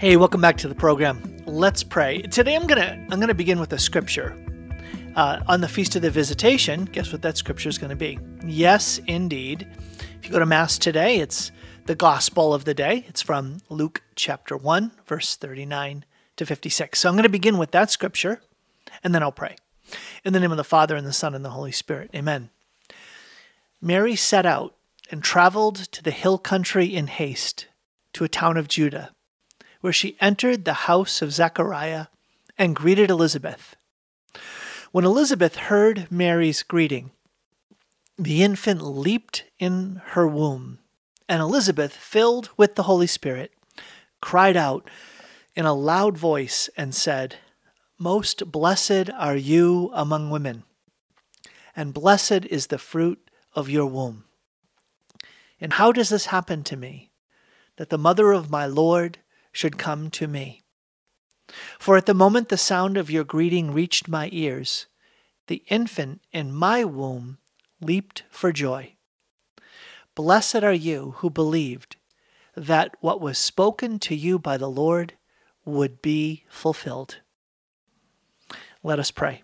Hey, welcome back to the program. Let's pray. Today I'm gonna I'm gonna begin with a scripture. Uh, on the feast of the visitation, guess what that scripture is going to be? Yes, indeed. If you go to mass today, it's the gospel of the day. It's from Luke chapter one, verse thirty-nine to fifty-six. So I'm going to begin with that scripture, and then I'll pray. In the name of the Father and the Son and the Holy Spirit. Amen. Mary set out and traveled to the hill country in haste to a town of Judah where she entered the house of Zechariah and greeted Elizabeth. When Elizabeth heard Mary's greeting, the infant leaped in her womb, and Elizabeth, filled with the Holy Spirit, cried out in a loud voice and said, Most blessed are you among women, and blessed is the fruit of your womb. And how does this happen to me, that the mother of my Lord should come to me. For at the moment the sound of your greeting reached my ears, the infant in my womb leaped for joy. Blessed are you who believed that what was spoken to you by the Lord would be fulfilled. Let us pray.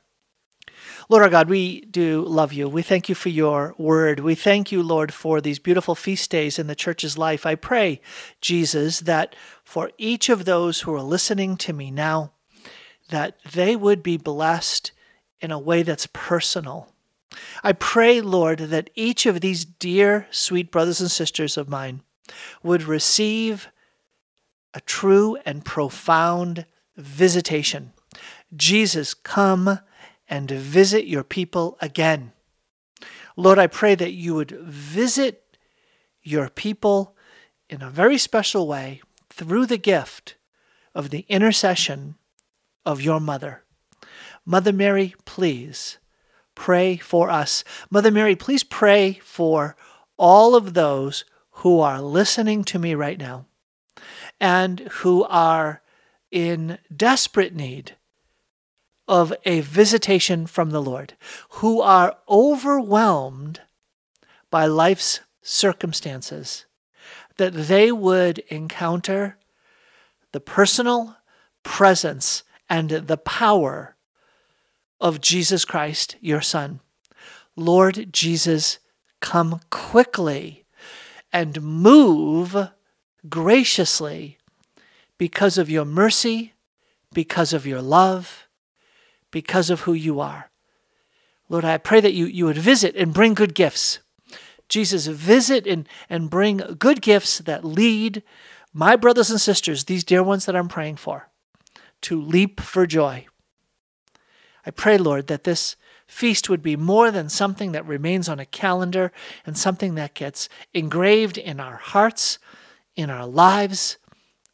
Lord our God, we do love you. We thank you for your word. We thank you, Lord, for these beautiful feast days in the church's life. I pray, Jesus, that for each of those who are listening to me now, that they would be blessed in a way that's personal. I pray, Lord, that each of these dear, sweet brothers and sisters of mine would receive a true and profound visitation. Jesus, come and visit your people again. Lord, I pray that you would visit your people in a very special way through the gift of the intercession of your mother. Mother Mary, please pray for us. Mother Mary, please pray for all of those who are listening to me right now and who are in desperate need of a visitation from the Lord, who are overwhelmed by life's circumstances, that they would encounter the personal presence and the power of Jesus Christ, your Son. Lord Jesus, come quickly and move graciously because of your mercy, because of your love because of who you are. Lord, I pray that you, you would visit and bring good gifts. Jesus, visit and, and bring good gifts that lead my brothers and sisters, these dear ones that I'm praying for, to leap for joy. I pray, Lord, that this feast would be more than something that remains on a calendar and something that gets engraved in our hearts, in our lives,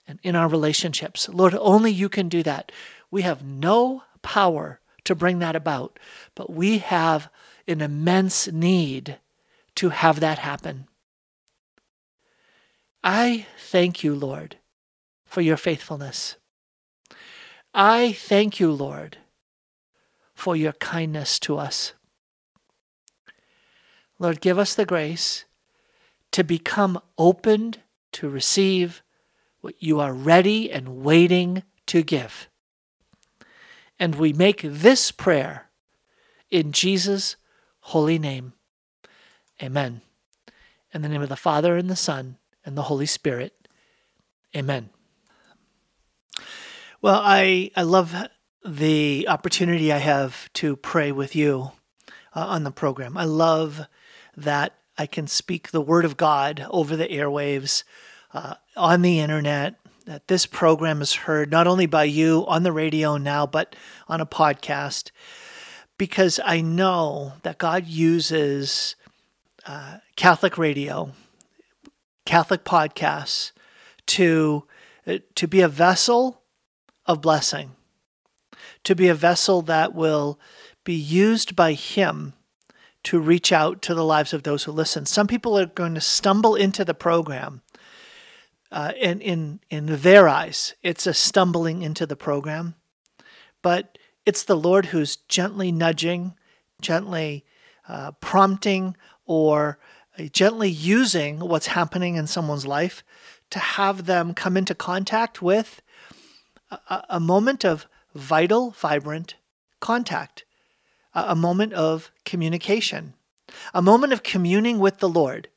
and in our relationships. Lord, only you can do that. We have no power to bring that about, but we have an immense need to have that happen. I thank you, Lord, for your faithfulness. I thank you, Lord, for your kindness to us. Lord, give us the grace to become opened to receive what you are ready and waiting to give. And we make this prayer in Jesus' holy name. Amen. In the name of the Father, and the Son, and the Holy Spirit. Amen. Well, I, I love the opportunity I have to pray with you uh, on the program. I love that I can speak the Word of God over the airwaves, uh, on the internet, that this program is heard not only by you on the radio now, but on a podcast, because I know that God uses uh, Catholic radio, Catholic podcasts to uh, to be a vessel of blessing, to be a vessel that will be used by Him to reach out to the lives of those who listen. Some people are going to stumble into the program uh, in in in their eyes, it's a stumbling into the program, but it's the Lord who's gently nudging, gently uh, prompting, or gently using what's happening in someone's life to have them come into contact with a, a moment of vital, vibrant contact, a, a moment of communication, a moment of communing with the Lord.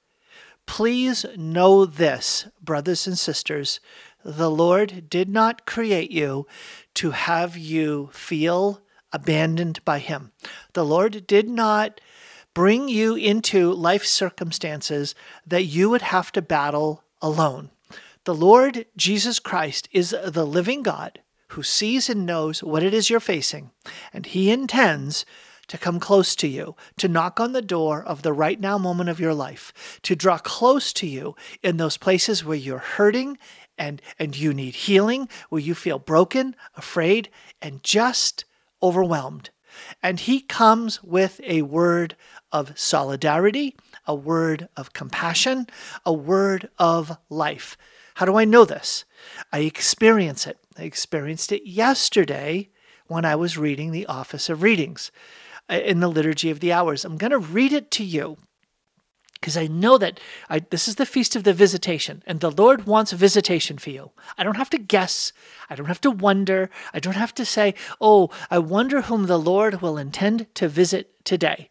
Please know this, brothers and sisters. The Lord did not create you to have you feel abandoned by Him. The Lord did not bring you into life circumstances that you would have to battle alone. The Lord Jesus Christ is the living God who sees and knows what it is you're facing, and He intends to come close to you, to knock on the door of the right now moment of your life, to draw close to you in those places where you're hurting and, and you need healing, where you feel broken, afraid, and just overwhelmed. And He comes with a word of solidarity, a word of compassion, a word of life. How do I know this? I experience it. I experienced it yesterday when I was reading the Office of Readings Uh, in the Liturgy of the Hours. I'm going to read it to you because I know that I, this is the feast of the visitation, and the Lord wants visitation for you. I don't have to guess. I don't have to wonder. I don't have to say, oh, I wonder whom the Lord will intend to visit today.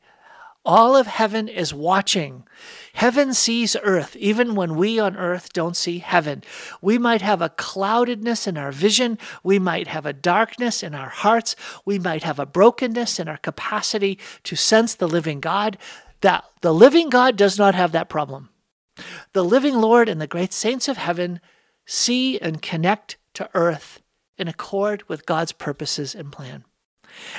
All of heaven is watching. Heaven sees earth, even when we on earth don't see heaven. We might have a cloudedness in our vision. We might have a darkness in our hearts. We might have a brokenness in our capacity to sense the living God. That the living God does not have that problem. The living Lord and the great saints of heaven see and connect to earth in accord with God's purposes and plan.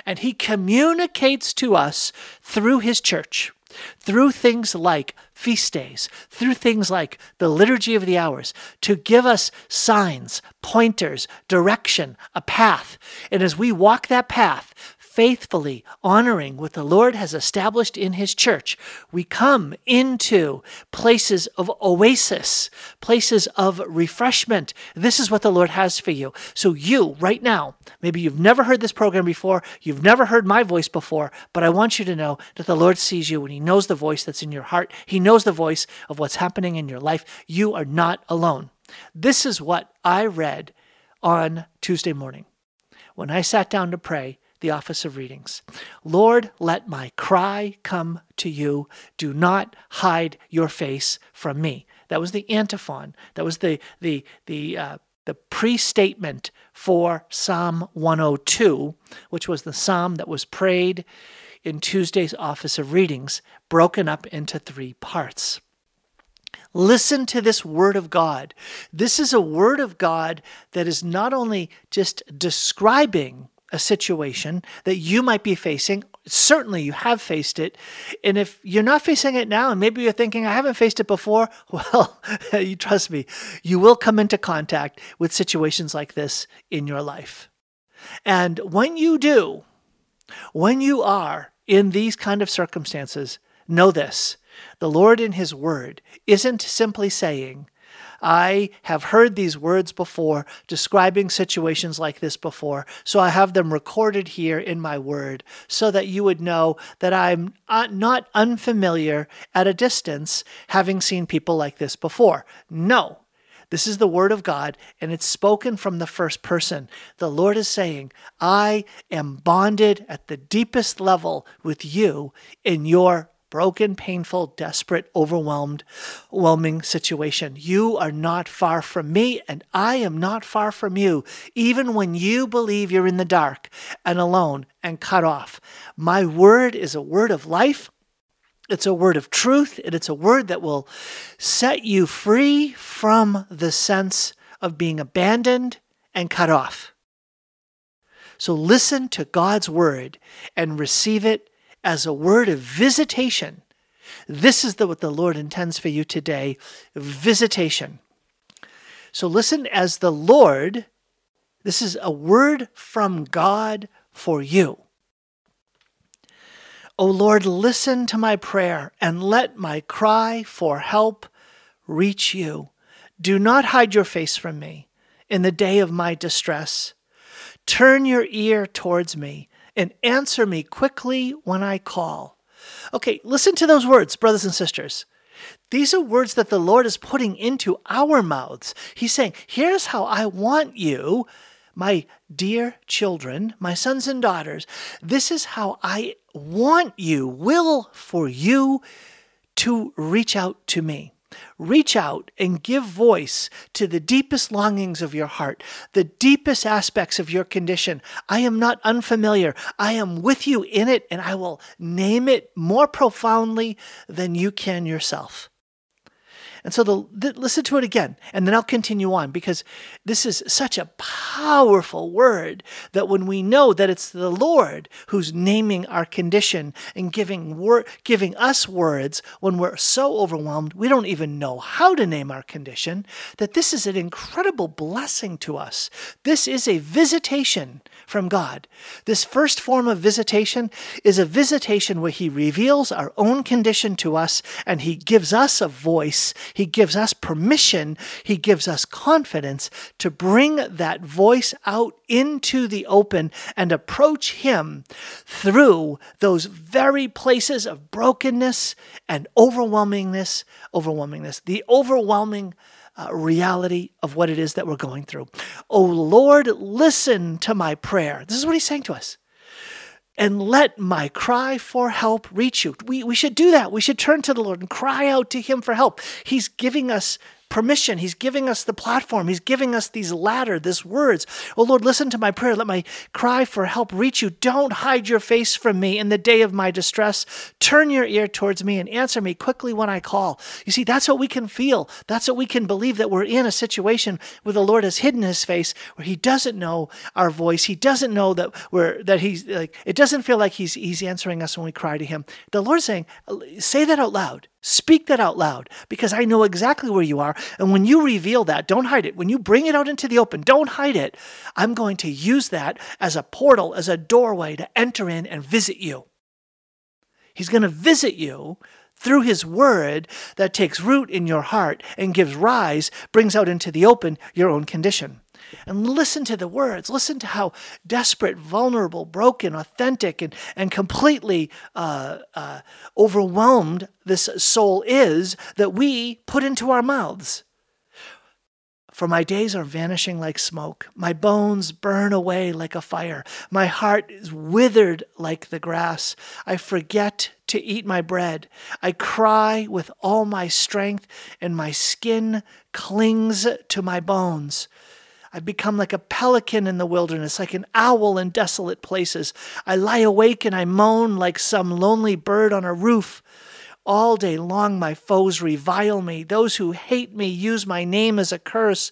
And he communicates to us through his church, through things like feast days, through things like the liturgy of the hours, to give us signs, pointers, direction, a path. And as we walk that path, faithfully honoring what the Lord has established in His church, we come into places of oasis, places of refreshment. This is what the Lord has for you. So, you, right now, maybe you've never heard this program before, you've never heard my voice before, but I want you to know that the Lord sees you and He knows the voice that's in your heart. He knows the voice of what's happening in your life. You are not alone. This is what I read on Tuesday morning. When I sat down to pray, the office of readings. Lord, let my cry come to you. Do not hide your face from me. That was the antiphon. That was the the the uh, the pre-statement for Psalm 102, which was the psalm that was prayed in Tuesday's office of readings, broken up into three parts. Listen to this word of God. This is a word of God that is not only just describing a situation that you might be facing. Certainly, you have faced it. And if you're not facing it now, and maybe you're thinking, I haven't faced it before, well, you trust me, you will come into contact with situations like this in your life. And when you do, when you are in these kind of circumstances, know this the Lord in His Word isn't simply saying, I have heard these words before, describing situations like this before, so I have them recorded here in my word, so that you would know that I'm not unfamiliar at a distance, having seen people like this before. No. This is the word of God, and it's spoken from the first person. The Lord is saying, I am bonded at the deepest level with you in your broken, painful, desperate, overwhelmed, overwhelming situation. You are not far from me, and I am not far from you, even when you believe you're in the dark and alone and cut off. My word is a word of life. It's a word of truth, and it's a word that will set you free from the sense of being abandoned and cut off. So listen to God's word and receive it as a word of visitation. This is the, what the Lord intends for you today visitation. So listen as the Lord, this is a word from God for you. O Lord, listen to my prayer and let my cry for help reach you. Do not hide your face from me in the day of my distress. Turn your ear towards me and answer me quickly when I call. Okay, listen to those words, brothers and sisters. These are words that the Lord is putting into our mouths. He's saying, Here's how I want you, my dear children, my sons and daughters, this is how I want you, will for you to reach out to me. Reach out and give voice to the deepest longings of your heart, the deepest aspects of your condition. I am not unfamiliar. I am with you in it, and I will name it more profoundly than you can yourself. And so the, the, listen to it again, and then I'll continue on because this is such a powerful word that when we know that it's the Lord who's naming our condition and giving wor- giving us words when we're so overwhelmed we don't even know how to name our condition, that this is an incredible blessing to us. This is a visitation from God. This first form of visitation is a visitation where He reveals our own condition to us and He gives us a voice. He gives us permission. He gives us confidence to bring that voice out into the open and approach Him through those very places of brokenness and overwhelmingness, overwhelmingness, the overwhelming uh, reality of what it is that we're going through. Oh Lord, listen to my prayer. This is what he's saying to us. And let my cry for help reach you. We, we should do that. We should turn to the Lord and cry out to him for help. He's giving us permission. He's giving us the platform. He's giving us these ladder, these words. Oh Lord, listen to my prayer. Let my cry for help reach you. Don't hide your face from me in the day of my distress. Turn your ear towards me and answer me quickly when I call. You see, that's what we can feel. That's what we can believe that we're in a situation where the Lord has hidden his face, where he doesn't know our voice. He doesn't know that we're that he's like it doesn't feel like he's he's answering us when we cry to him. The Lord's saying, say that out loud. Speak that out loud because I know exactly where you are. And when you reveal that, don't hide it. When you bring it out into the open, don't hide it. I'm going to use that as a portal, as a doorway to enter in and visit you. He's going to visit you through his word that takes root in your heart and gives rise, brings out into the open your own condition and listen to the words. Listen to how desperate, vulnerable, broken, authentic, and, and completely uh, uh, overwhelmed this soul is that we put into our mouths. For my days are vanishing like smoke. My bones burn away like a fire. My heart is withered like the grass. I forget to eat my bread. I cry with all my strength, and my skin clings to my bones. I've become like a pelican in the wilderness, like an owl in desolate places. I lie awake and I moan like some lonely bird on a roof. All day long, my foes revile me. Those who hate me use my name as a curse.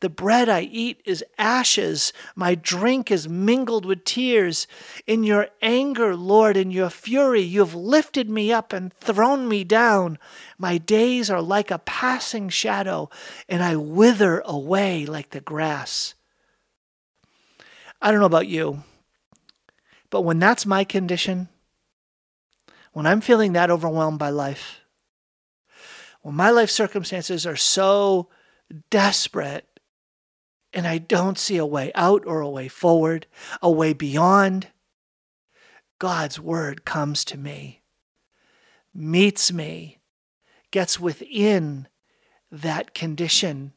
The bread I eat is ashes. My drink is mingled with tears. In your anger, Lord, in your fury, you have lifted me up and thrown me down. My days are like a passing shadow, and I wither away like the grass. I don't know about you, but when that's my condition, when I'm feeling that overwhelmed by life, when my life circumstances are so desperate and I don't see a way out or a way forward, a way beyond, God's word comes to me, meets me, gets within that condition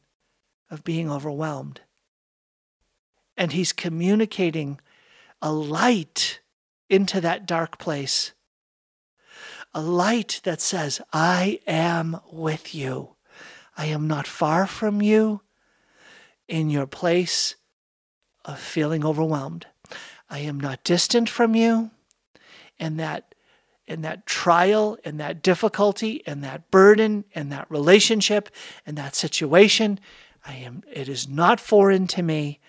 of being overwhelmed. And He's communicating a light into that dark place a light that says, I am with you. I am not far from you in your place of feeling overwhelmed. I am not distant from you. And that in that trial and that difficulty and that burden and that relationship and that situation, I am it is not foreign to me.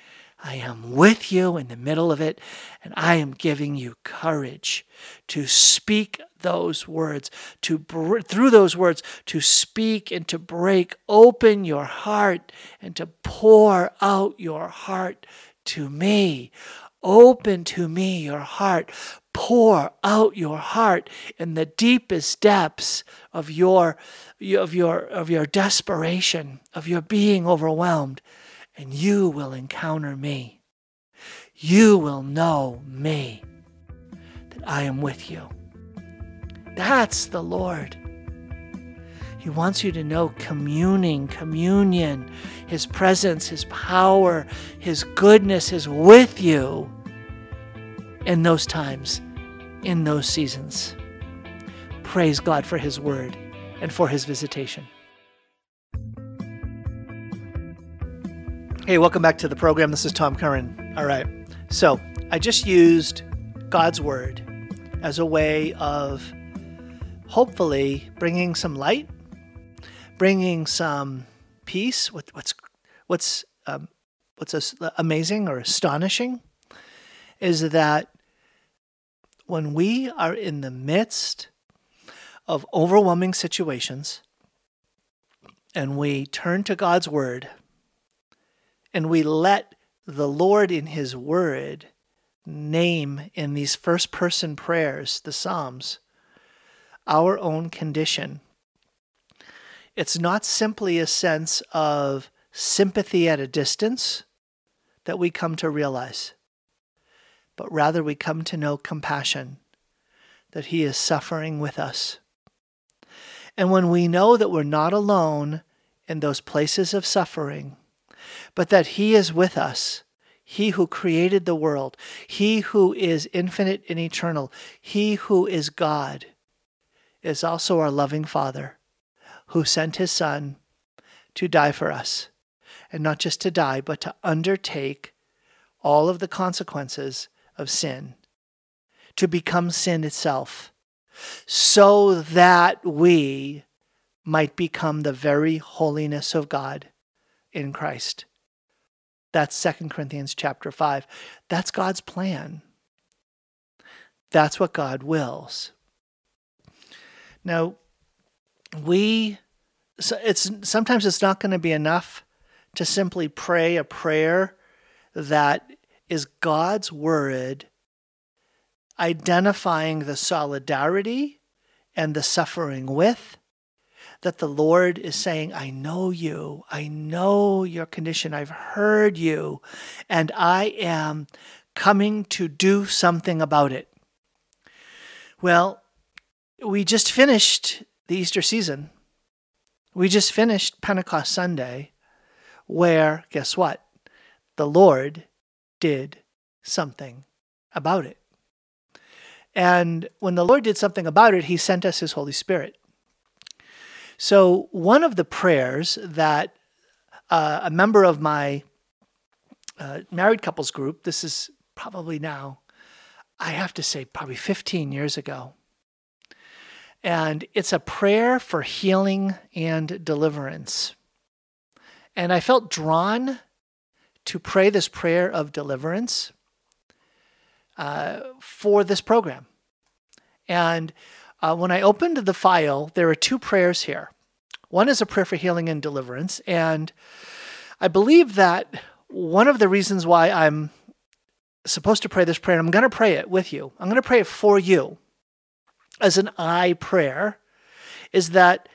I am with you in the middle of it, and I am giving you courage to speak those words, to through those words to speak and to break open your heart and to pour out your heart to me. Open to me your heart. Pour out your heart in the deepest depths of your of your of your desperation, of your being overwhelmed and you will encounter me. You will know me, that I am with you. That's the Lord. He wants you to know communing, communion, His presence, His power, His goodness is with you in those times, in those seasons. Praise God for His word and for His visitation. Hey, welcome back to the program. This is Tom Curran. All right. So I just used God's word as a way of hopefully bringing some light, bringing some peace. What, what's what's um, what's amazing or astonishing is that when we are in the midst of overwhelming situations and we turn to God's word and we let the Lord in His Word name in these first person prayers, the Psalms, our own condition. It's not simply a sense of sympathy at a distance that we come to realize, but rather we come to know compassion, that He is suffering with us. And when we know that we're not alone in those places of suffering, but that He is with us. He who created the world, He who is infinite and eternal, He who is God, is also our loving Father, who sent His Son to die for us. And not just to die, but to undertake all of the consequences of sin, to become sin itself, so that we might become the very holiness of God in Christ. That's 2 Corinthians chapter 5. That's God's plan. That's what God wills. Now, we so it's sometimes it's not going to be enough to simply pray a prayer that is God's word identifying the solidarity and the suffering with that the Lord is saying, I know you. I know your condition. I've heard you. And I am coming to do something about it. Well, we just finished the Easter season. We just finished Pentecost Sunday, where, guess what? The Lord did something about it. And when the Lord did something about it, He sent us His Holy Spirit. So, one of the prayers that uh, a member of my uh, married couples group, this is probably now, I have to say, probably 15 years ago. And it's a prayer for healing and deliverance. And I felt drawn to pray this prayer of deliverance uh, for this program. And uh, when I opened the file, there are two prayers here. One is a prayer for healing and deliverance. And I believe that one of the reasons why I'm supposed to pray this prayer, and I'm going to pray it with you, I'm going to pray it for you as an I prayer, is that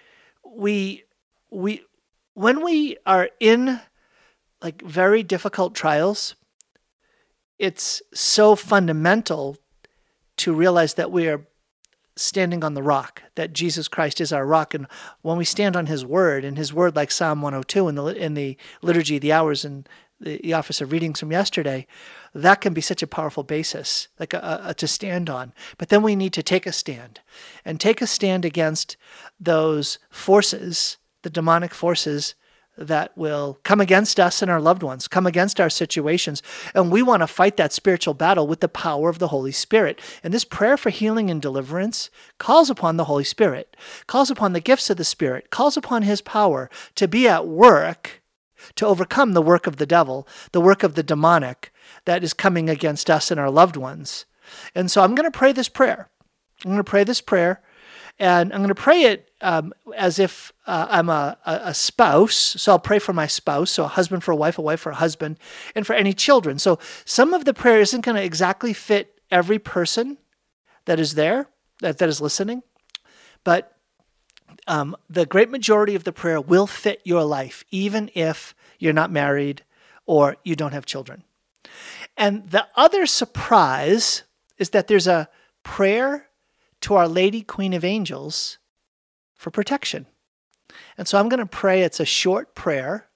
we, we, when we are in like very difficult trials, it's so fundamental to realize that we are standing on the rock, that Jesus Christ is our rock. And when we stand on his word, and his word, like Psalm 102 in the, in the liturgy, the hours, and the, the office of readings from yesterday, that can be such a powerful basis, like a, a, to stand on. But then we need to take a stand and take a stand against those forces, the demonic forces that will come against us and our loved ones, come against our situations. And we want to fight that spiritual battle with the power of the Holy Spirit. And this prayer for healing and deliverance calls upon the Holy Spirit, calls upon the gifts of the Spirit, calls upon His power to be at work to overcome the work of the devil, the work of the demonic that is coming against us and our loved ones. And so I'm going to pray this prayer. I'm going to pray this prayer and I'm going to pray it um, as if uh, I'm a, a, spouse. So I'll pray for my spouse, so a husband for a wife, a wife for a husband, and for any children. So some of the prayer isn't going to exactly fit every person that is there, that, that is listening, but um, the great majority of the prayer will fit your life, even if you're not married or you don't have children. And the other surprise is that there's a prayer to Our Lady, Queen of Angels, for protection. And so I'm going to pray. It's a short prayer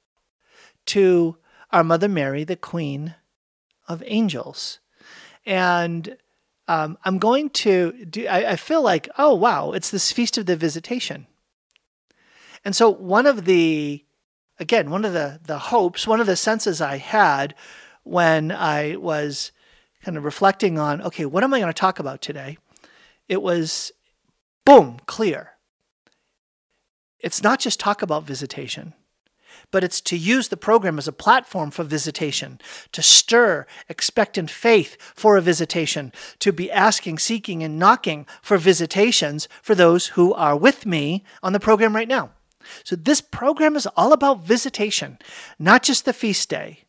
to our Mother Mary, the Queen of Angels. And um, I'm going to do, I, I feel like, oh, wow, it's this Feast of the Visitation. And so one of the, again, one of the, the hopes, one of the senses I had when I was kind of reflecting on, okay, what am I going to talk about today? It was, boom, clear. It's not just talk about visitation but it's to use the program as a platform for visitation, to stir expectant faith for a visitation, to be asking, seeking, and knocking for visitations for those who are with me on the program right now. So, this program is all about visitation, not just the feast day,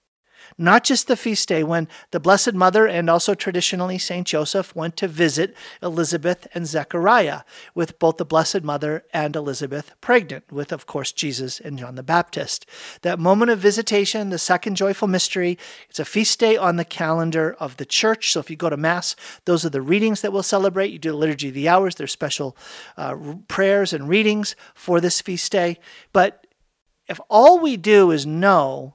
not just the feast day when the Blessed Mother and also traditionally Saint Joseph went to visit Elizabeth and Zechariah, with both the Blessed Mother and Elizabeth pregnant, with, of course, Jesus and John the Baptist. That moment of visitation, the second joyful mystery, it's a feast day on the calendar of the church. So if you go to Mass, those are the readings that we'll celebrate. You do the Liturgy of the Hours, there's special uh, prayers and readings for this feast day. But if all we do is know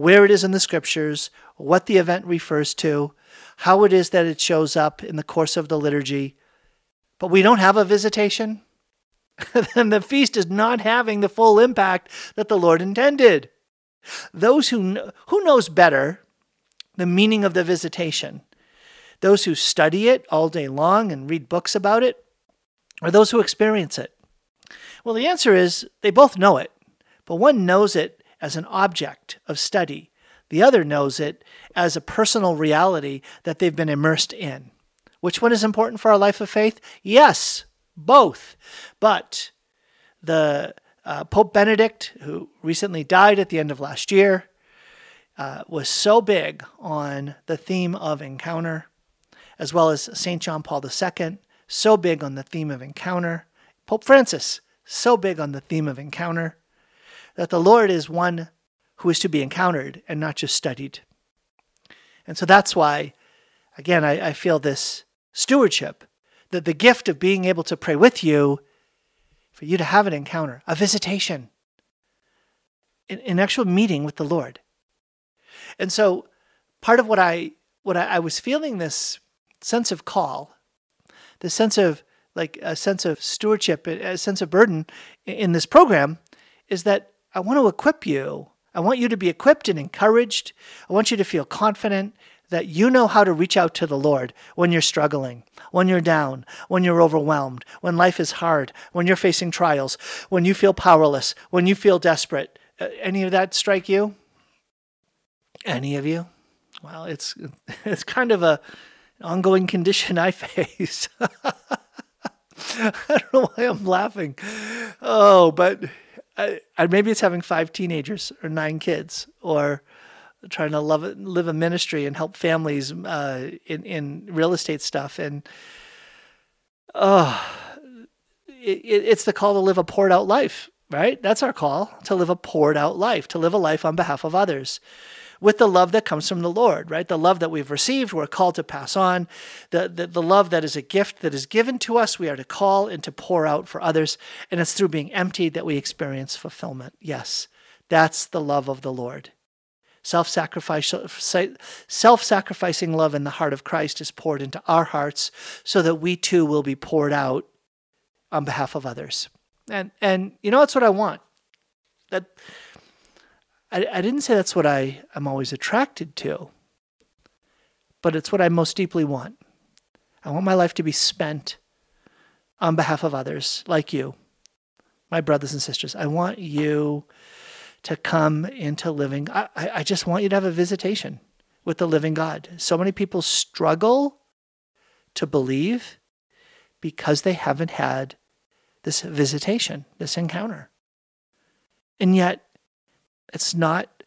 where it is in the scriptures, what the event refers to, how it is that it shows up in the course of the liturgy, but we don't have a visitation, then the feast is not having the full impact that the Lord intended. Those who who knows better the meaning of the visitation, those who study it all day long and read books about it, or those who experience it? Well, the answer is they both know it, but one knows it as an object of study. The other knows it as a personal reality that they've been immersed in. Which one is important for our life of faith? Yes, both. But the uh, Pope Benedict, who recently died at the end of last year, uh, was so big on the theme of encounter, as well as St. John Paul II, so big on the theme of encounter. Pope Francis, so big on the theme of encounter that the Lord is one who is to be encountered and not just studied. And so that's why, again, I, I feel this stewardship, that the gift of being able to pray with you, for you to have an encounter, a visitation, an, an actual meeting with the Lord. And so part of what I what I, I was feeling this sense of call, this sense of like a sense of stewardship, a sense of burden in this program is that I want to equip you. I want you to be equipped and encouraged. I want you to feel confident that you know how to reach out to the Lord when you're struggling, when you're down, when you're overwhelmed, when life is hard, when you're facing trials, when you feel powerless, when you feel desperate. Uh, any of that strike you? Any of you? Well, it's it's kind of a ongoing condition I face. I don't know why I'm laughing. Oh, but I, maybe it's having five teenagers or nine kids or trying to love live a ministry and help families uh, in in real estate stuff. And oh it, it's the call to live a poured out life right? That's our call to live a poured out life to live a life on behalf of others with the love that comes from the Lord, right? The love that we've received, we're called to pass on. The, the, the love that is a gift that is given to us, we are to call and to pour out for others. And it's through being emptied that we experience fulfillment. Yes, that's the love of the Lord. Self-sacrifice, self-sacrificing love in the heart of Christ is poured into our hearts so that we too will be poured out on behalf of others. And and you know that's what I want. That I, I didn't say that's what I am always attracted to, but it's what I most deeply want. I want my life to be spent on behalf of others like you, my brothers and sisters. I want you to come into living. I, I just want you to have a visitation with the living God. So many people struggle to believe because they haven't had this visitation, this encounter. And yet, it's not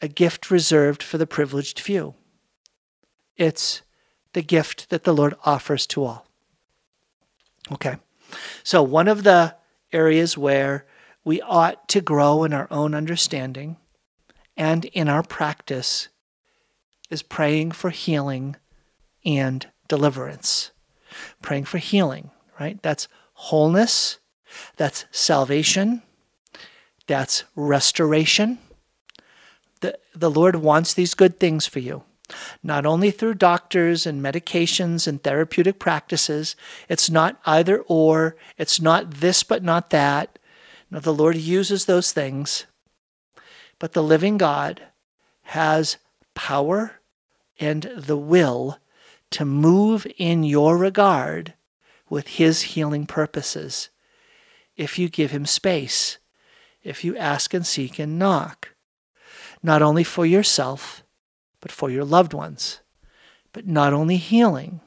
a gift reserved for the privileged few. It's the gift that the Lord offers to all. Okay. So, one of the areas where we ought to grow in our own understanding and in our practice is praying for healing and deliverance. Praying for healing, right? That's wholeness That's salvation, that's restoration. The, the Lord wants these good things for you not only through doctors and medications and therapeutic practices. It's not either or, it's not this but not that. No, the Lord uses those things. But the living God has power and the will to move in your regard with his healing purposes if you give him space, if you ask and seek and knock, not only for yourself but for your loved ones. But not only healing,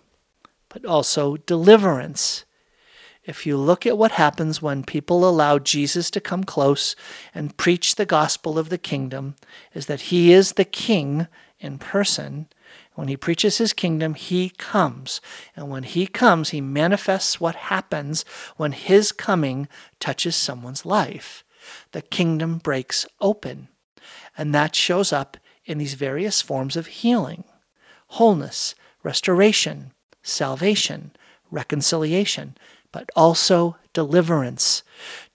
but also deliverance. If you look at what happens when people allow Jesus to come close and preach the gospel of the kingdom, is that he is the king in person. When he preaches his kingdom, he comes. And when he comes, he manifests what happens when his coming touches someone's life. The kingdom breaks open. And that shows up in these various forms of healing wholeness, restoration, salvation, reconciliation, but also deliverance.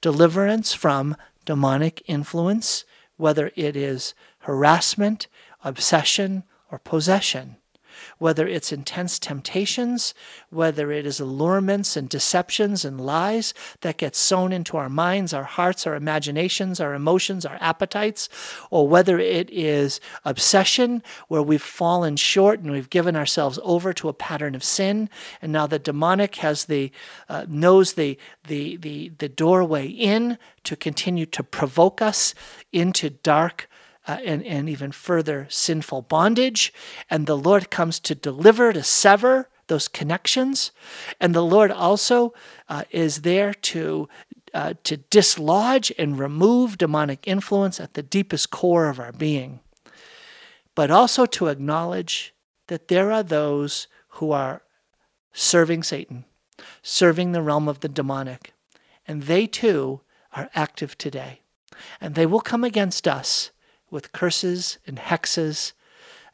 Deliverance from demonic influence, whether it is harassment, obsession, or possession whether it's intense temptations, whether it is allurements and deceptions and lies that get sown into our minds, our hearts, our imaginations, our emotions, our appetites, or whether it is obsession where we've fallen short and we've given ourselves over to a pattern of sin, and now the demonic has the uh, knows the the the the doorway in to continue to provoke us into dark uh, and, and even further sinful bondage. And the Lord comes to deliver, to sever those connections. And the Lord also uh, is there to, uh, to dislodge and remove demonic influence at the deepest core of our being, but also to acknowledge that there are those who are serving Satan, serving the realm of the demonic. And they too are active today. And they will come against us with curses and hexes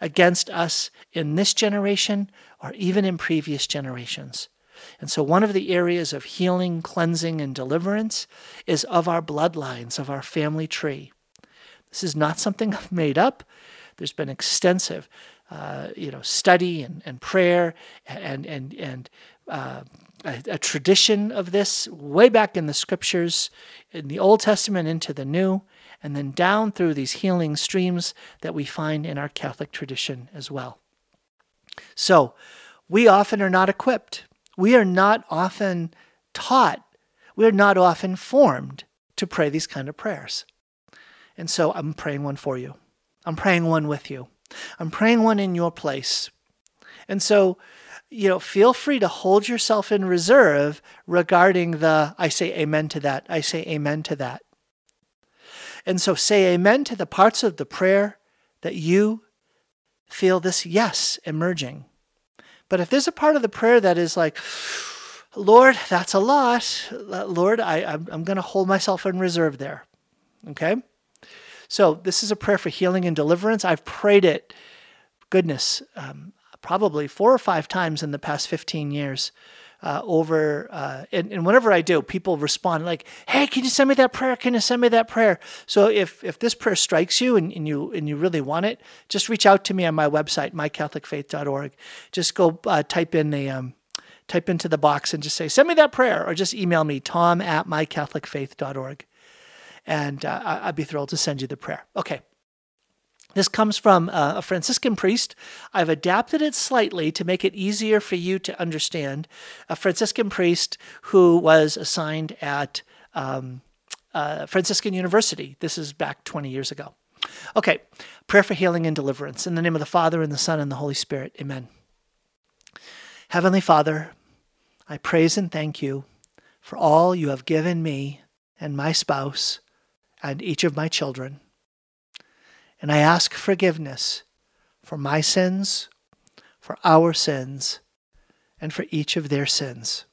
against us in this generation or even in previous generations. And so, one of the areas of healing, cleansing, and deliverance is of our bloodlines, of our family tree. This is not something I've made up. There's been extensive, uh, you know, study and, and prayer and and and uh, a, a tradition of this way back in the scriptures, in the Old Testament into the New and then down through these healing streams that we find in our Catholic tradition as well. So, we often are not equipped. We are not often taught. We are not often formed to pray these kind of prayers. And so I'm praying one for you. I'm praying one with you. I'm praying one in your place. And so, you know, feel free to hold yourself in reserve regarding the I say amen to that. I say amen to that. And so say amen to the parts of the prayer that you feel this yes emerging. But if there's a part of the prayer that is like, Lord, that's a lot. Lord, I, I'm, going to hold myself in reserve there. Okay? So this is a prayer for healing and deliverance. I've prayed it, goodness, um, probably four or five times in the past 15 years uh, over, uh, and, and whenever I do, people respond like, "Hey, can you send me that prayer? Can you send me that prayer?" So if if this prayer strikes you and, and you and you really want it, just reach out to me on my website, mycatholicfaith.org. Just go uh, type in the um, type into the box and just say, "Send me that prayer," or just email me, Tom at mycatholicfaith.org, and uh, I'd be thrilled to send you the prayer. Okay. This comes from uh, a Franciscan priest. I've adapted it slightly to make it easier for you to understand. A Franciscan priest who was assigned at um, uh, Franciscan University. This is back 20 years ago. Okay, prayer for healing and deliverance. In the name of the Father, and the Son, and the Holy Spirit. Amen. Heavenly Father, I praise and thank you for all you have given me and my spouse and each of my children. And I ask forgiveness for my sins, for our sins, and for each of their sins.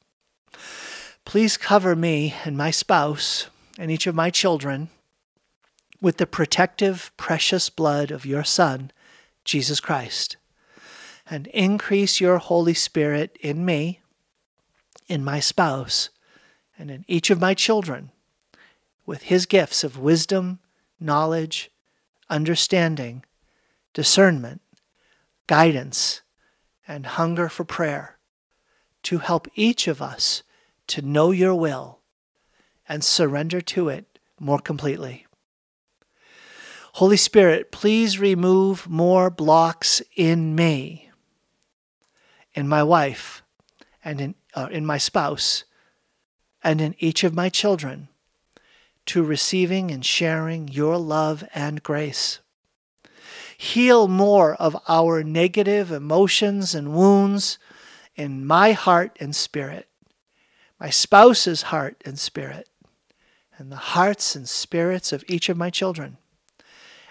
Please cover me and my spouse and each of my children with the protective, precious blood of your Son, Jesus Christ, and increase your Holy Spirit in me, in my spouse, and in each of my children with his gifts of wisdom, knowledge, understanding, discernment, guidance, and hunger for prayer to help each of us to know your will and surrender to it more completely. Holy Spirit, please remove more blocks in me, in my wife, and in, uh, in my spouse, and in each of my children to receiving and sharing your love and grace. Heal more of our negative emotions and wounds in my heart and spirit, my spouse's heart and spirit, and the hearts and spirits of each of my children,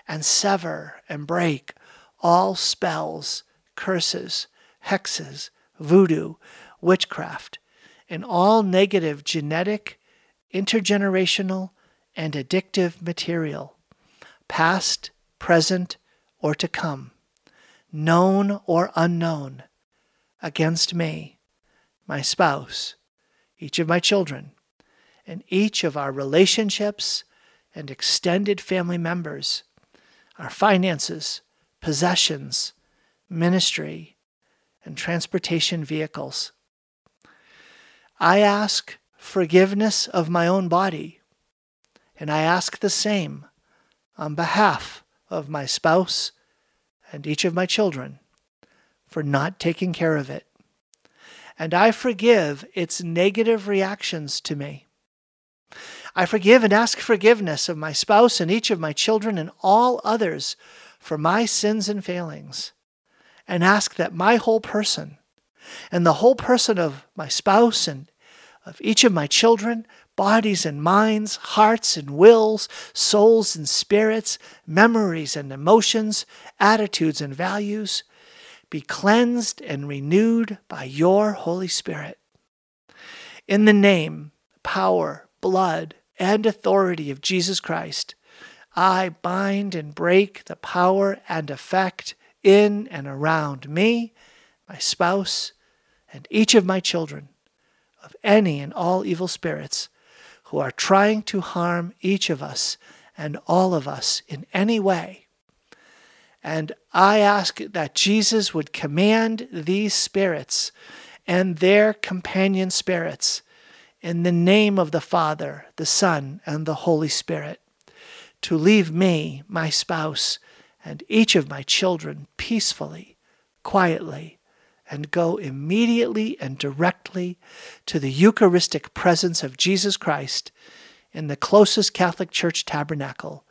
and sever and break all spells, curses, hexes, voodoo, witchcraft, and all negative genetic, intergenerational, and addictive material, past, present, or to come, known or unknown, against me, my spouse, each of my children, and each of our relationships and extended family members, our finances, possessions, ministry, and transportation vehicles. I ask forgiveness of my own body and I ask the same on behalf of my spouse and each of my children for not taking care of it. And I forgive its negative reactions to me. I forgive and ask forgiveness of my spouse and each of my children and all others for my sins and failings, and ask that my whole person and the whole person of my spouse and of each of my children bodies and minds, hearts and wills, souls and spirits, memories and emotions, attitudes and values, be cleansed and renewed by your Holy Spirit. In the name, power, blood, and authority of Jesus Christ, I bind and break the power and effect in and around me, my spouse, and each of my children of any and all evil spirits who are trying to harm each of us and all of us in any way. And I ask that Jesus would command these spirits and their companion spirits in the name of the Father, the Son, and the Holy Spirit to leave me, my spouse, and each of my children peacefully, quietly, and go immediately and directly to the Eucharistic presence of Jesus Christ in the closest Catholic Church tabernacle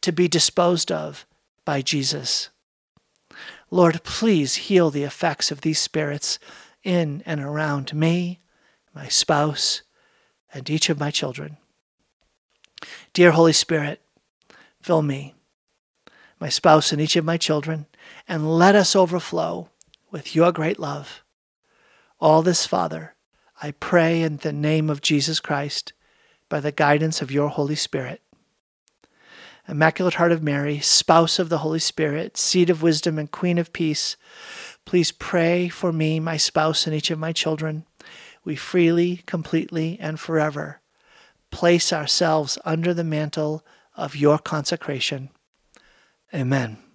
to be disposed of by Jesus. Lord, please heal the effects of these spirits in and around me, my spouse, and each of my children. Dear Holy Spirit, fill me, my spouse, and each of my children, and let us overflow with your great love. All this, Father, I pray in the name of Jesus Christ, by the guidance of your Holy Spirit. Immaculate Heart of Mary, spouse of the Holy Spirit, seat of wisdom and queen of peace, please pray for me, my spouse, and each of my children. We freely, completely, and forever place ourselves under the mantle of your consecration. Amen.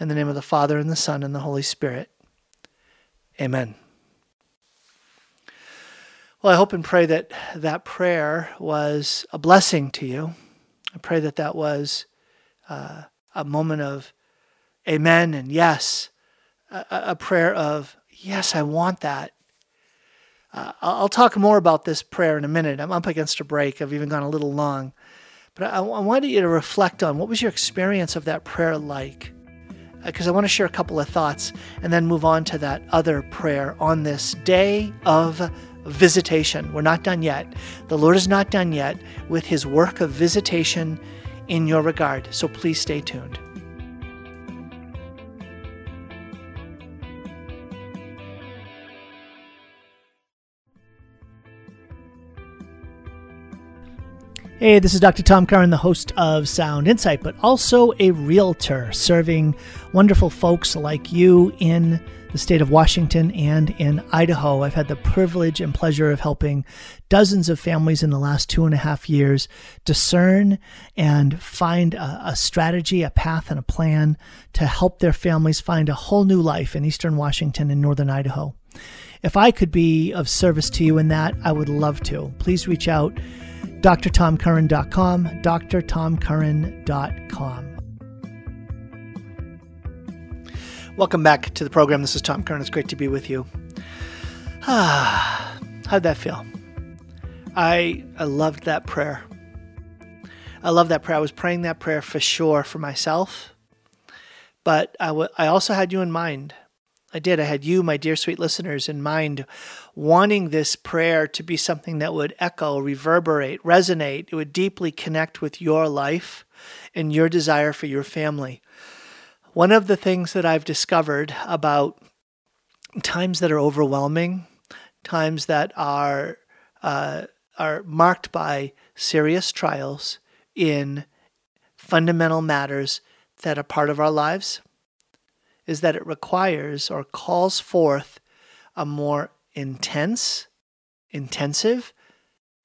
In the name of the Father, and the Son, and the Holy Spirit. Amen. Well, I hope and pray that that prayer was a blessing to you. I pray that that was uh, a moment of amen and yes, a, a, prayer of yes, I want that. Uh, I'll talk more about this prayer in a minute. I'm up against a break. I've even gone a little long. But I, I wanted you to reflect on what was your experience of that prayer like? Because I want to share a couple of thoughts and then move on to that other prayer on this day of visitation. We're not done yet. The Lord is not done yet with his work of visitation in your regard. So please stay tuned. Hey, this is Dr. Tom Curran, the host of Sound Insight, but also a realtor serving wonderful folks like you in the state of Washington and in Idaho. I've had the privilege and pleasure of helping dozens of families in the last two and a half years discern and find a, a strategy, a path, and a plan to help their families find a whole new life in eastern Washington and northern Idaho. If I could be of service to you in that, I would love to. Please reach out drtomcurran.com, drtomcurran.com. Welcome back to the program. This is Tom Curran. It's great to be with you. Ah, how'd that feel? I I loved that prayer. I love that prayer. I was praying that prayer for sure for myself, but I, w- I also had you in mind. I did. I had you, my dear sweet listeners, in mind, wanting this prayer to be something that would echo, reverberate, resonate. It would deeply connect with your life and your desire for your family. One of the things that I've discovered about times that are overwhelming, times that are uh, are marked by serious trials in fundamental matters that are part of our lives, is that it requires or calls forth a more intense, intensive,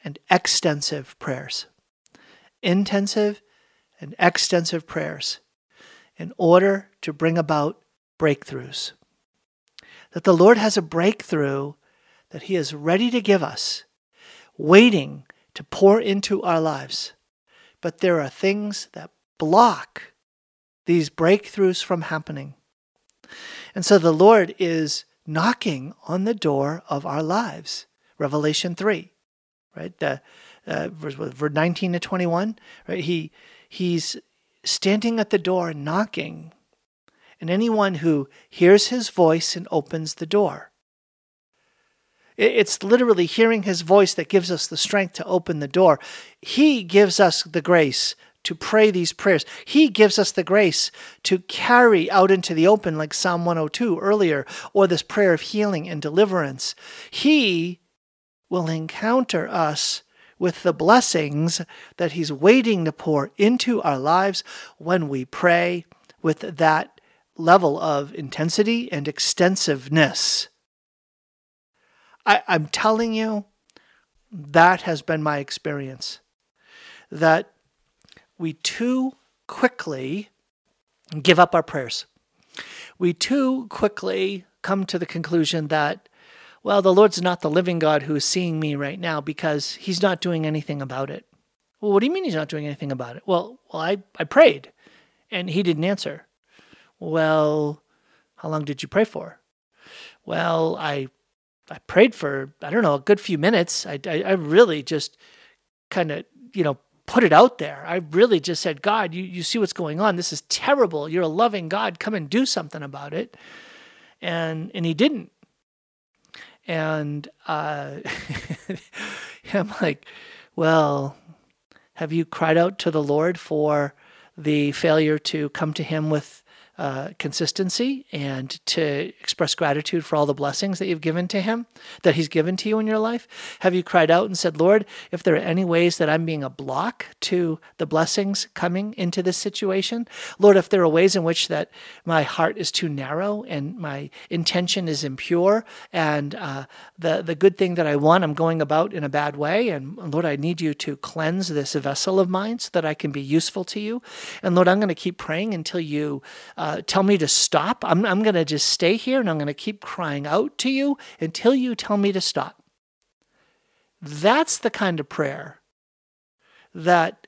and extensive prayers. Intensive and extensive prayers in order to bring about breakthroughs. That the Lord has a breakthrough that He is ready to give us, waiting to pour into our lives. But there are things that block these breakthroughs from happening. And so the Lord is knocking on the door of our lives. Revelation 3, right? The, uh, verse, verse 19 to 21, right? He, he's standing at the door knocking. And anyone who hears his voice and opens the door. It's literally hearing his voice that gives us the strength to open the door. He gives us the grace to pray these prayers. He gives us the grace to carry out into the open, like Psalm 102 earlier, or this prayer of healing and deliverance. He will encounter us with the blessings that He's waiting to pour into our lives when we pray with that level of intensity and extensiveness. I, am telling you, that has been my experience. That we too quickly give up our prayers. We too quickly come to the conclusion that, well, the Lord's not the living God who is seeing me right now because he's not doing anything about it. Well, what do you mean he's not doing anything about it? Well, well, I, I prayed and he didn't answer. Well, how long did you pray for? Well, I I prayed for I don't know a good few minutes. I I, I really just kind of you know put it out there. I really just said, God, you, you see what's going on. This is terrible. You're a loving God. Come and do something about it. And and he didn't. And uh, I'm like, well, have you cried out to the Lord for the failure to come to him with uh, consistency and to express gratitude for all the blessings that you've given to Him, that He's given to you in your life? Have you cried out and said, Lord, if there are any ways that I'm being a block to the blessings coming into this situation, Lord, if there are ways in which that my heart is too narrow and my intention is impure and uh, the the good thing that I want, I'm going about in a bad way, and Lord, I need you to cleanse this vessel of mine so that I can be useful to you. And Lord, I'm going to keep praying until you. Uh, uh, tell me to stop. I'm, I'm going to just stay here and I'm going to keep crying out to you until you tell me to stop. That's the kind of prayer that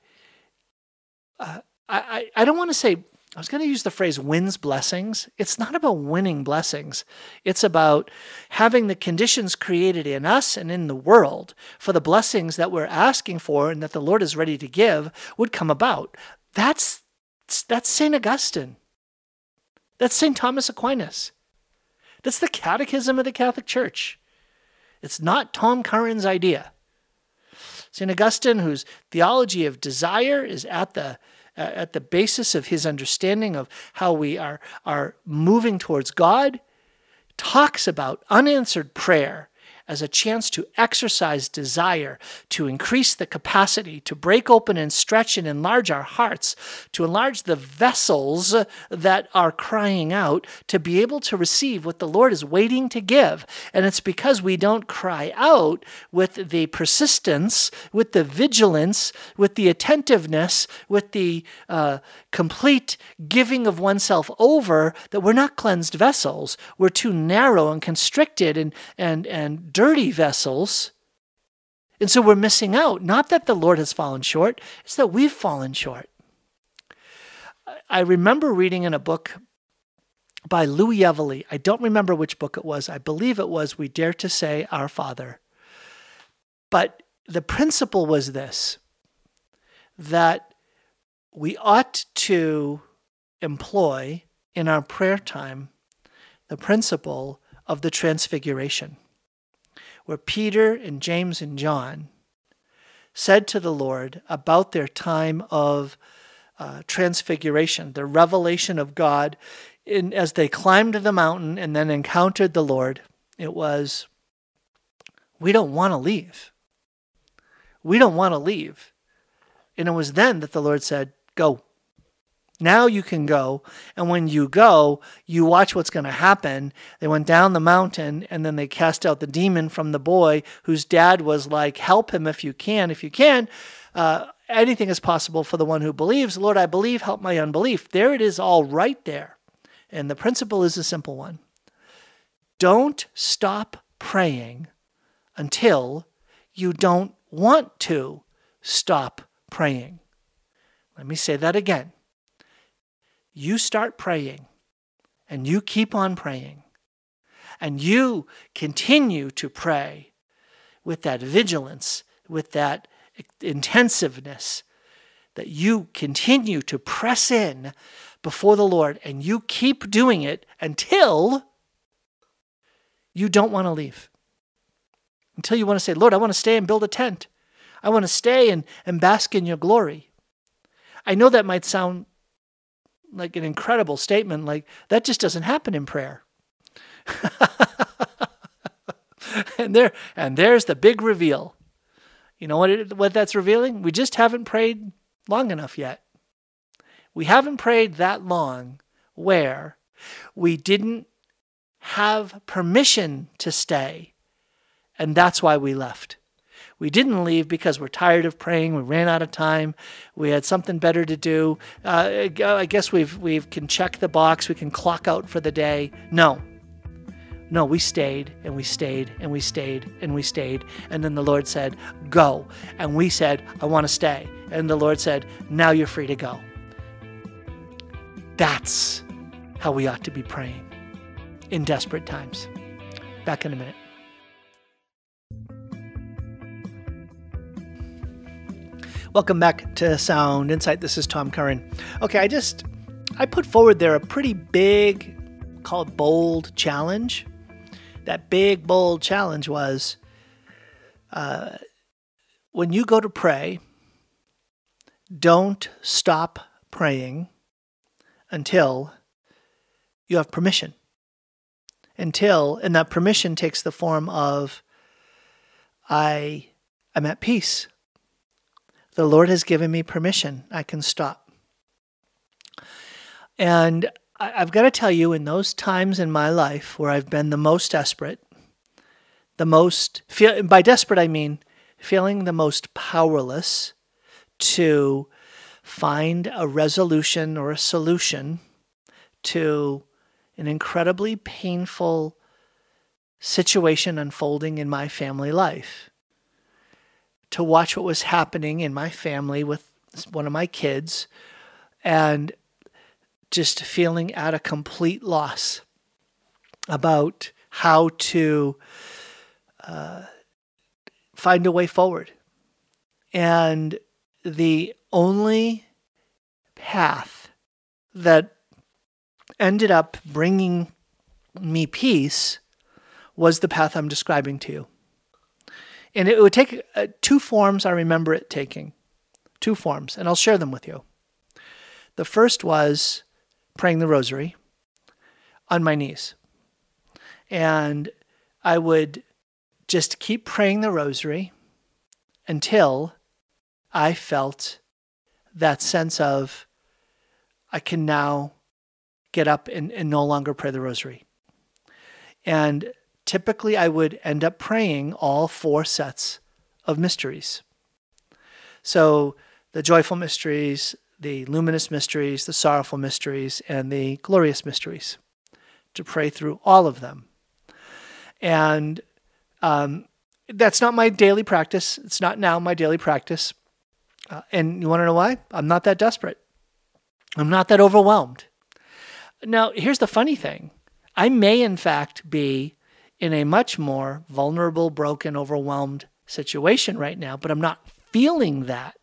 uh, I, I don't want to say, I was going to use the phrase wins blessings. It's not about winning blessings. It's about having the conditions created in us and in the world for the blessings that we're asking for and that the Lord is ready to give would come about. That's, that's St. Augustine. That's St. Thomas Aquinas. That's the Catechism of the Catholic Church. It's not Tom Curran's idea. St. Augustine, whose theology of desire is at the uh, at the basis of his understanding of how we are are moving towards God, talks about unanswered prayer as a chance to exercise desire, to increase the capacity, to break open and stretch and enlarge our hearts, to enlarge the vessels that are crying out, to be able to receive what the Lord is waiting to give. And it's because we don't cry out with the persistence, with the vigilance, with the attentiveness, with the uh, complete giving of oneself over that we're not cleansed vessels. We're too narrow and constricted and, and, and dirty vessels. And so we're missing out. Not that the Lord has fallen short, it's that we've fallen short. I remember reading in a book by Louis Evely. I don't remember which book it was. I believe it was We Dare to Say Our Father. But the principle was this that we ought to employ in our prayer time the principle of the transfiguration where Peter and James and John said to the Lord about their time of uh, transfiguration, the revelation of God in, as they climbed the mountain and then encountered the Lord. It was, we don't want to leave. We don't want to leave. And it was then that the Lord said, Go. Now you can go. And when you go, you watch what's going to happen. They went down the mountain and then they cast out the demon from the boy whose dad was like, Help him if you can. If you can, uh, anything is possible for the one who believes. Lord, I believe, help my unbelief. There it is, all right there. And the principle is a simple one don't stop praying until you don't want to stop praying. Let me say that again you start praying and you keep on praying and you continue to pray with that vigilance, with that intensiveness, that you continue to press in before the Lord and you keep doing it until you don't want to leave. Until you want to say, Lord, I want to stay and build a tent. I want to stay and, and bask in your glory. I know that might sound like an incredible statement like that just doesn't happen in prayer. And there and there's the big reveal. You know what it, what that's revealing? We just haven't prayed long enough yet. We haven't prayed that long where we didn't have permission to stay and that's why we left we didn't leave because we're tired of praying. We ran out of time. We had something better to do. Uh, I guess we've we can check the box. We can clock out for the day. No, no, we stayed and we stayed and we stayed and we stayed. And then the Lord said, Go. And we said, I want to stay. And the Lord said, Now you're free to go. That's how we ought to be praying in desperate times. Back in a minute. Welcome back to Sound Insight. This is Tom Curran. Okay, I just I put forward there a pretty big, called bold challenge. That big bold challenge was uh, when you go to pray, don't stop praying until you have permission. Until, and that permission takes the form of I am at peace the Lord has given me permission. I can stop. And I've got to tell you, in those times in my life where I've been the most desperate, the most, feel, by desperate, I mean feeling the most powerless to find a resolution or a solution to an incredibly painful situation unfolding in my family life to watch what was happening in my family with one of my kids and just feeling at a complete loss about how to uh, find a way forward. And the only path that ended up bringing me peace was the path I'm describing to you. And it would take uh, two forms, I remember it taking. Two forms, and I'll share them with you. The first was praying the rosary on my knees. And I would just keep praying the rosary until I felt that sense of I can now get up and, and no longer pray the rosary. And typically I would end up praying all four sets of mysteries. So the joyful mysteries, the luminous mysteries, the sorrowful mysteries, and the glorious mysteries, to pray through all of them. And um, that's not my daily practice. It's not now my daily practice. Uh, and you want to know why? I'm not that desperate. I'm not that overwhelmed. Now, here's the funny thing I may, in fact, be in a much more vulnerable, broken, overwhelmed situation right now, but I'm not feeling that.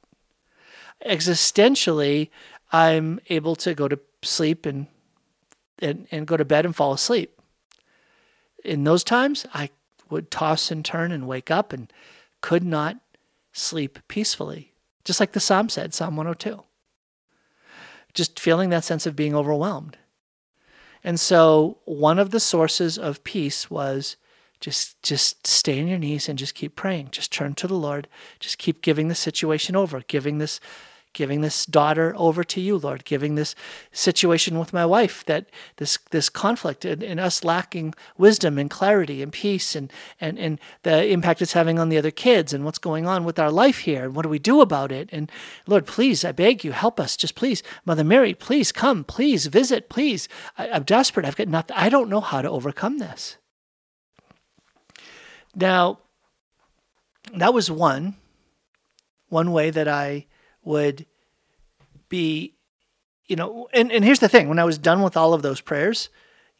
Existentially, I'm able to go to sleep and, and, and go to bed and fall asleep. In those times, I would toss and turn and wake up and could not sleep peacefully, just like the psalm said, Psalm 102. Just feeling that sense of being overwhelmed. And so one of the sources of peace was just just stay on your knees and just keep praying. Just turn to the Lord. Just keep giving the situation over, giving this giving this daughter over to you, Lord, giving this situation with my wife, that this this conflict and, and, us lacking wisdom and clarity and peace and, and and the impact it's having on the other kids and what's going on with our life here and what do we do about it? And Lord, please, I beg you, help us. Just please, Mother Mary, please come, please visit, please. I, I'm desperate. I've got nothing. I don't know how to overcome this. Now, that was one one way that I would be, you know, and, and here's the thing when I was done with all of those prayers,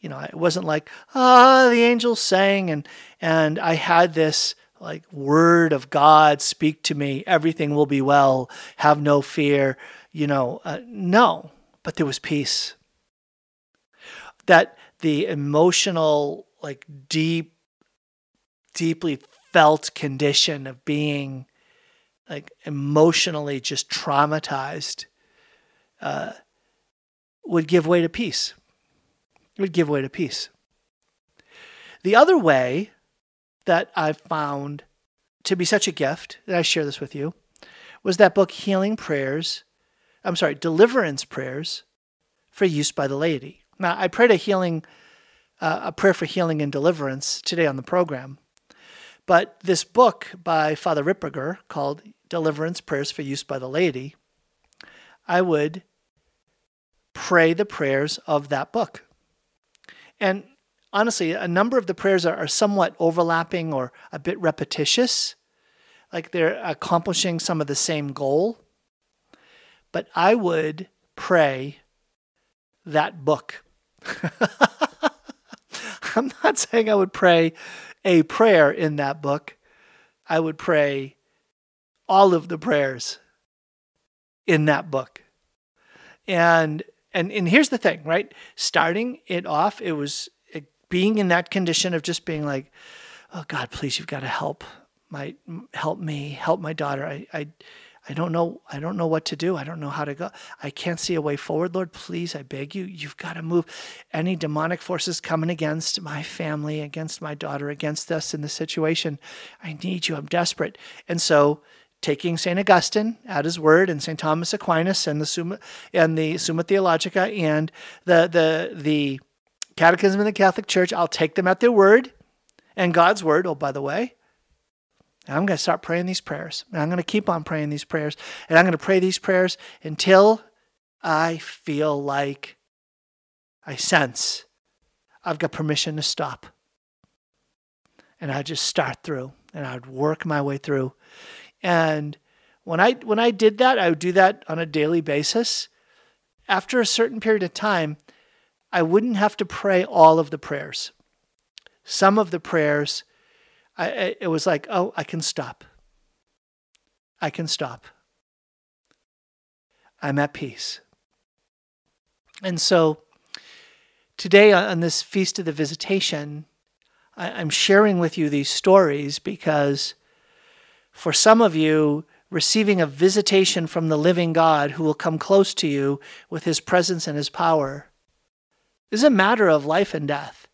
you know, it wasn't like, ah, the angels sang and and I had this like word of God speak to me, everything will be well, have no fear, you know, uh, no, but there was peace. That the emotional, like deep, deeply felt condition of being like emotionally just traumatized uh, would give way to peace. Would give way to peace. The other way that I've found to be such a gift, that I share this with you, was that book, Healing Prayers. I'm sorry, Deliverance Prayers for Use by the Laity. Now, I prayed a healing, uh, a prayer for healing and deliverance today on the program. But this book by Father Ripperger called deliverance prayers for use by the laity, I would pray the prayers of that book. And honestly, a number of the prayers are, are somewhat overlapping or a bit repetitious, like they're accomplishing some of the same goal. But I would pray that book. I'm not saying I would pray a prayer in that book. I would pray all of the prayers in that book. And and and here's the thing, right? Starting it off, it was being in that condition of just being like, "Oh God, please, you've got to help my help me, help my daughter. I I I don't know I don't know what to do. I don't know how to go. I can't see a way forward, Lord. Please, I beg you. You've got to move any demonic forces coming against my family, against my daughter, against us in this situation. I need you. I'm desperate." And so taking St. Augustine at his word and St. Thomas Aquinas and the Summa, and the Summa Theologica and the, the, the Catechism of the Catholic Church, I'll take them at their word and God's word. Oh, by the way, I'm going to start praying these prayers. And I'm going to keep on praying these prayers. And I'm going to pray these prayers until I feel like I sense I've got permission to stop. And I just start through and I'd work my way through. And when I when I did that, I would do that on a daily basis. After a certain period of time, I wouldn't have to pray all of the prayers. Some of the prayers, I, it was like, oh, I can stop. I can stop. I'm at peace. And so today on this Feast of the Visitation, I'm sharing with you these stories because for some of you, receiving a visitation from the living God who will come close to you with his presence and his power is a matter of life and death.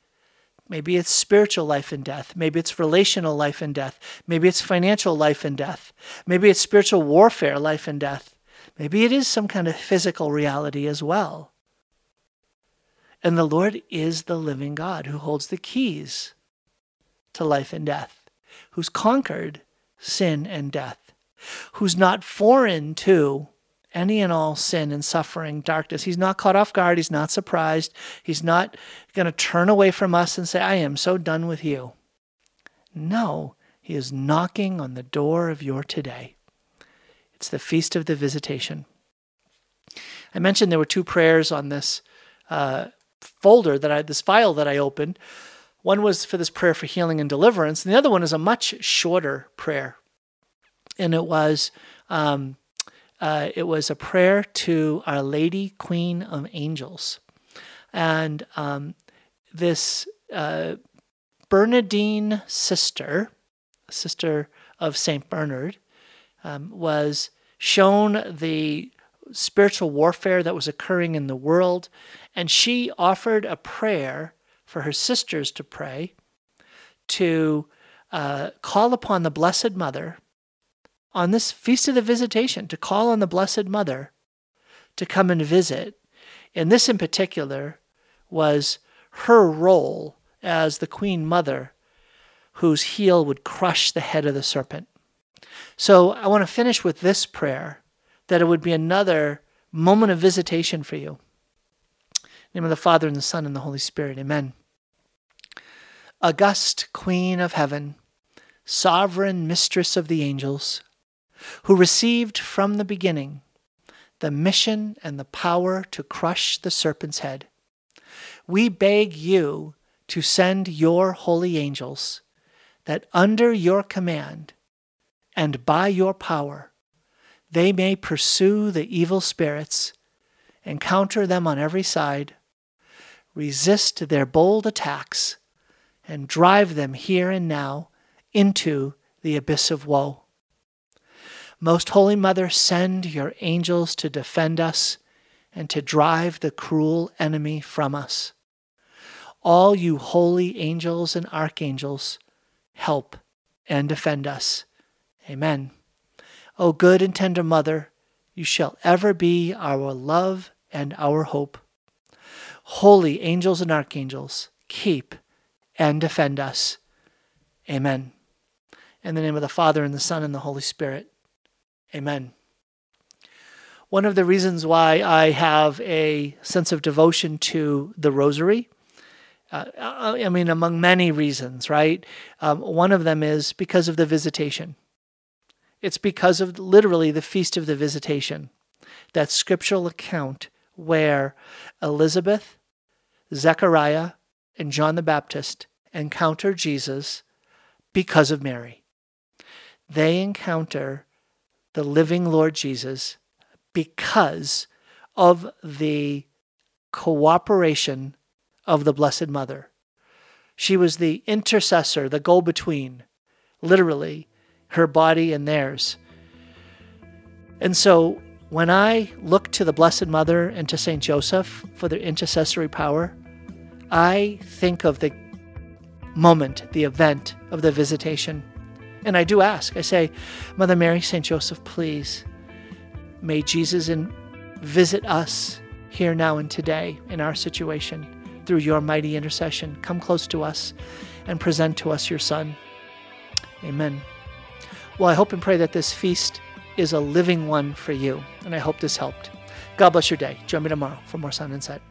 Maybe it's spiritual life and death. Maybe it's relational life and death. Maybe it's financial life and death. Maybe it's spiritual warfare, life and death. Maybe it is some kind of physical reality as well. And the Lord is the living God who holds the keys to life and death, who's conquered sin and death, who's not foreign to any and all sin and suffering, darkness. He's not caught off guard. He's not surprised. He's not going to turn away from us and say, I am so done with you. No, he is knocking on the door of your today. It's the Feast of the Visitation. I mentioned there were two prayers on this uh, folder that I, this file that I opened. One was for this prayer for healing and deliverance, and the other one is a much shorter prayer. And it was, um, uh, it was a prayer to Our Lady, Queen of Angels, and um, this uh, Bernardine sister, sister of Saint Bernard, um, was shown the spiritual warfare that was occurring in the world, and she offered a prayer for her sisters to pray to uh, call upon the Blessed Mother on this Feast of the Visitation, to call on the Blessed Mother to come and visit. And this in particular was her role as the Queen Mother whose heel would crush the head of the serpent. So I want to finish with this prayer that it would be another moment of visitation for you. name of the Father and the Son and the Holy Spirit. Amen. August Queen of Heaven, sovereign mistress of the angels, who received from the beginning the mission and the power to crush the serpent's head, we beg you to send your holy angels, that under your command and by your power they may pursue the evil spirits, encounter them on every side, resist their bold attacks, and drive them here and now into the abyss of woe. Most Holy Mother, send your angels to defend us and to drive the cruel enemy from us. All you holy angels and archangels, help and defend us. Amen. O good and tender Mother, you shall ever be our love and our hope. Holy angels and archangels, keep and defend us. Amen. In the name of the Father, and the Son, and the Holy Spirit. Amen. One of the reasons why I have a sense of devotion to the Rosary, uh, I mean, among many reasons, right? Um, one of them is because of the visitation. It's because of literally the Feast of the Visitation, that scriptural account where Elizabeth, Zechariah, and John the Baptist encounter Jesus because of Mary. They encounter the living Lord Jesus because of the cooperation of the Blessed Mother. She was the intercessor, the go between, literally, her body and theirs. And so when I look to the Blessed Mother and to St. Joseph for their intercessory power, I think of the moment, the event of the visitation. And I do ask, I say, Mother Mary, St. Joseph, please, may Jesus in, visit us here now and today in our situation through your mighty intercession. Come close to us and present to us your Son. Amen. Well, I hope and pray that this feast is a living one for you, and I hope this helped. God bless your day. Join me tomorrow for more Sound Insight.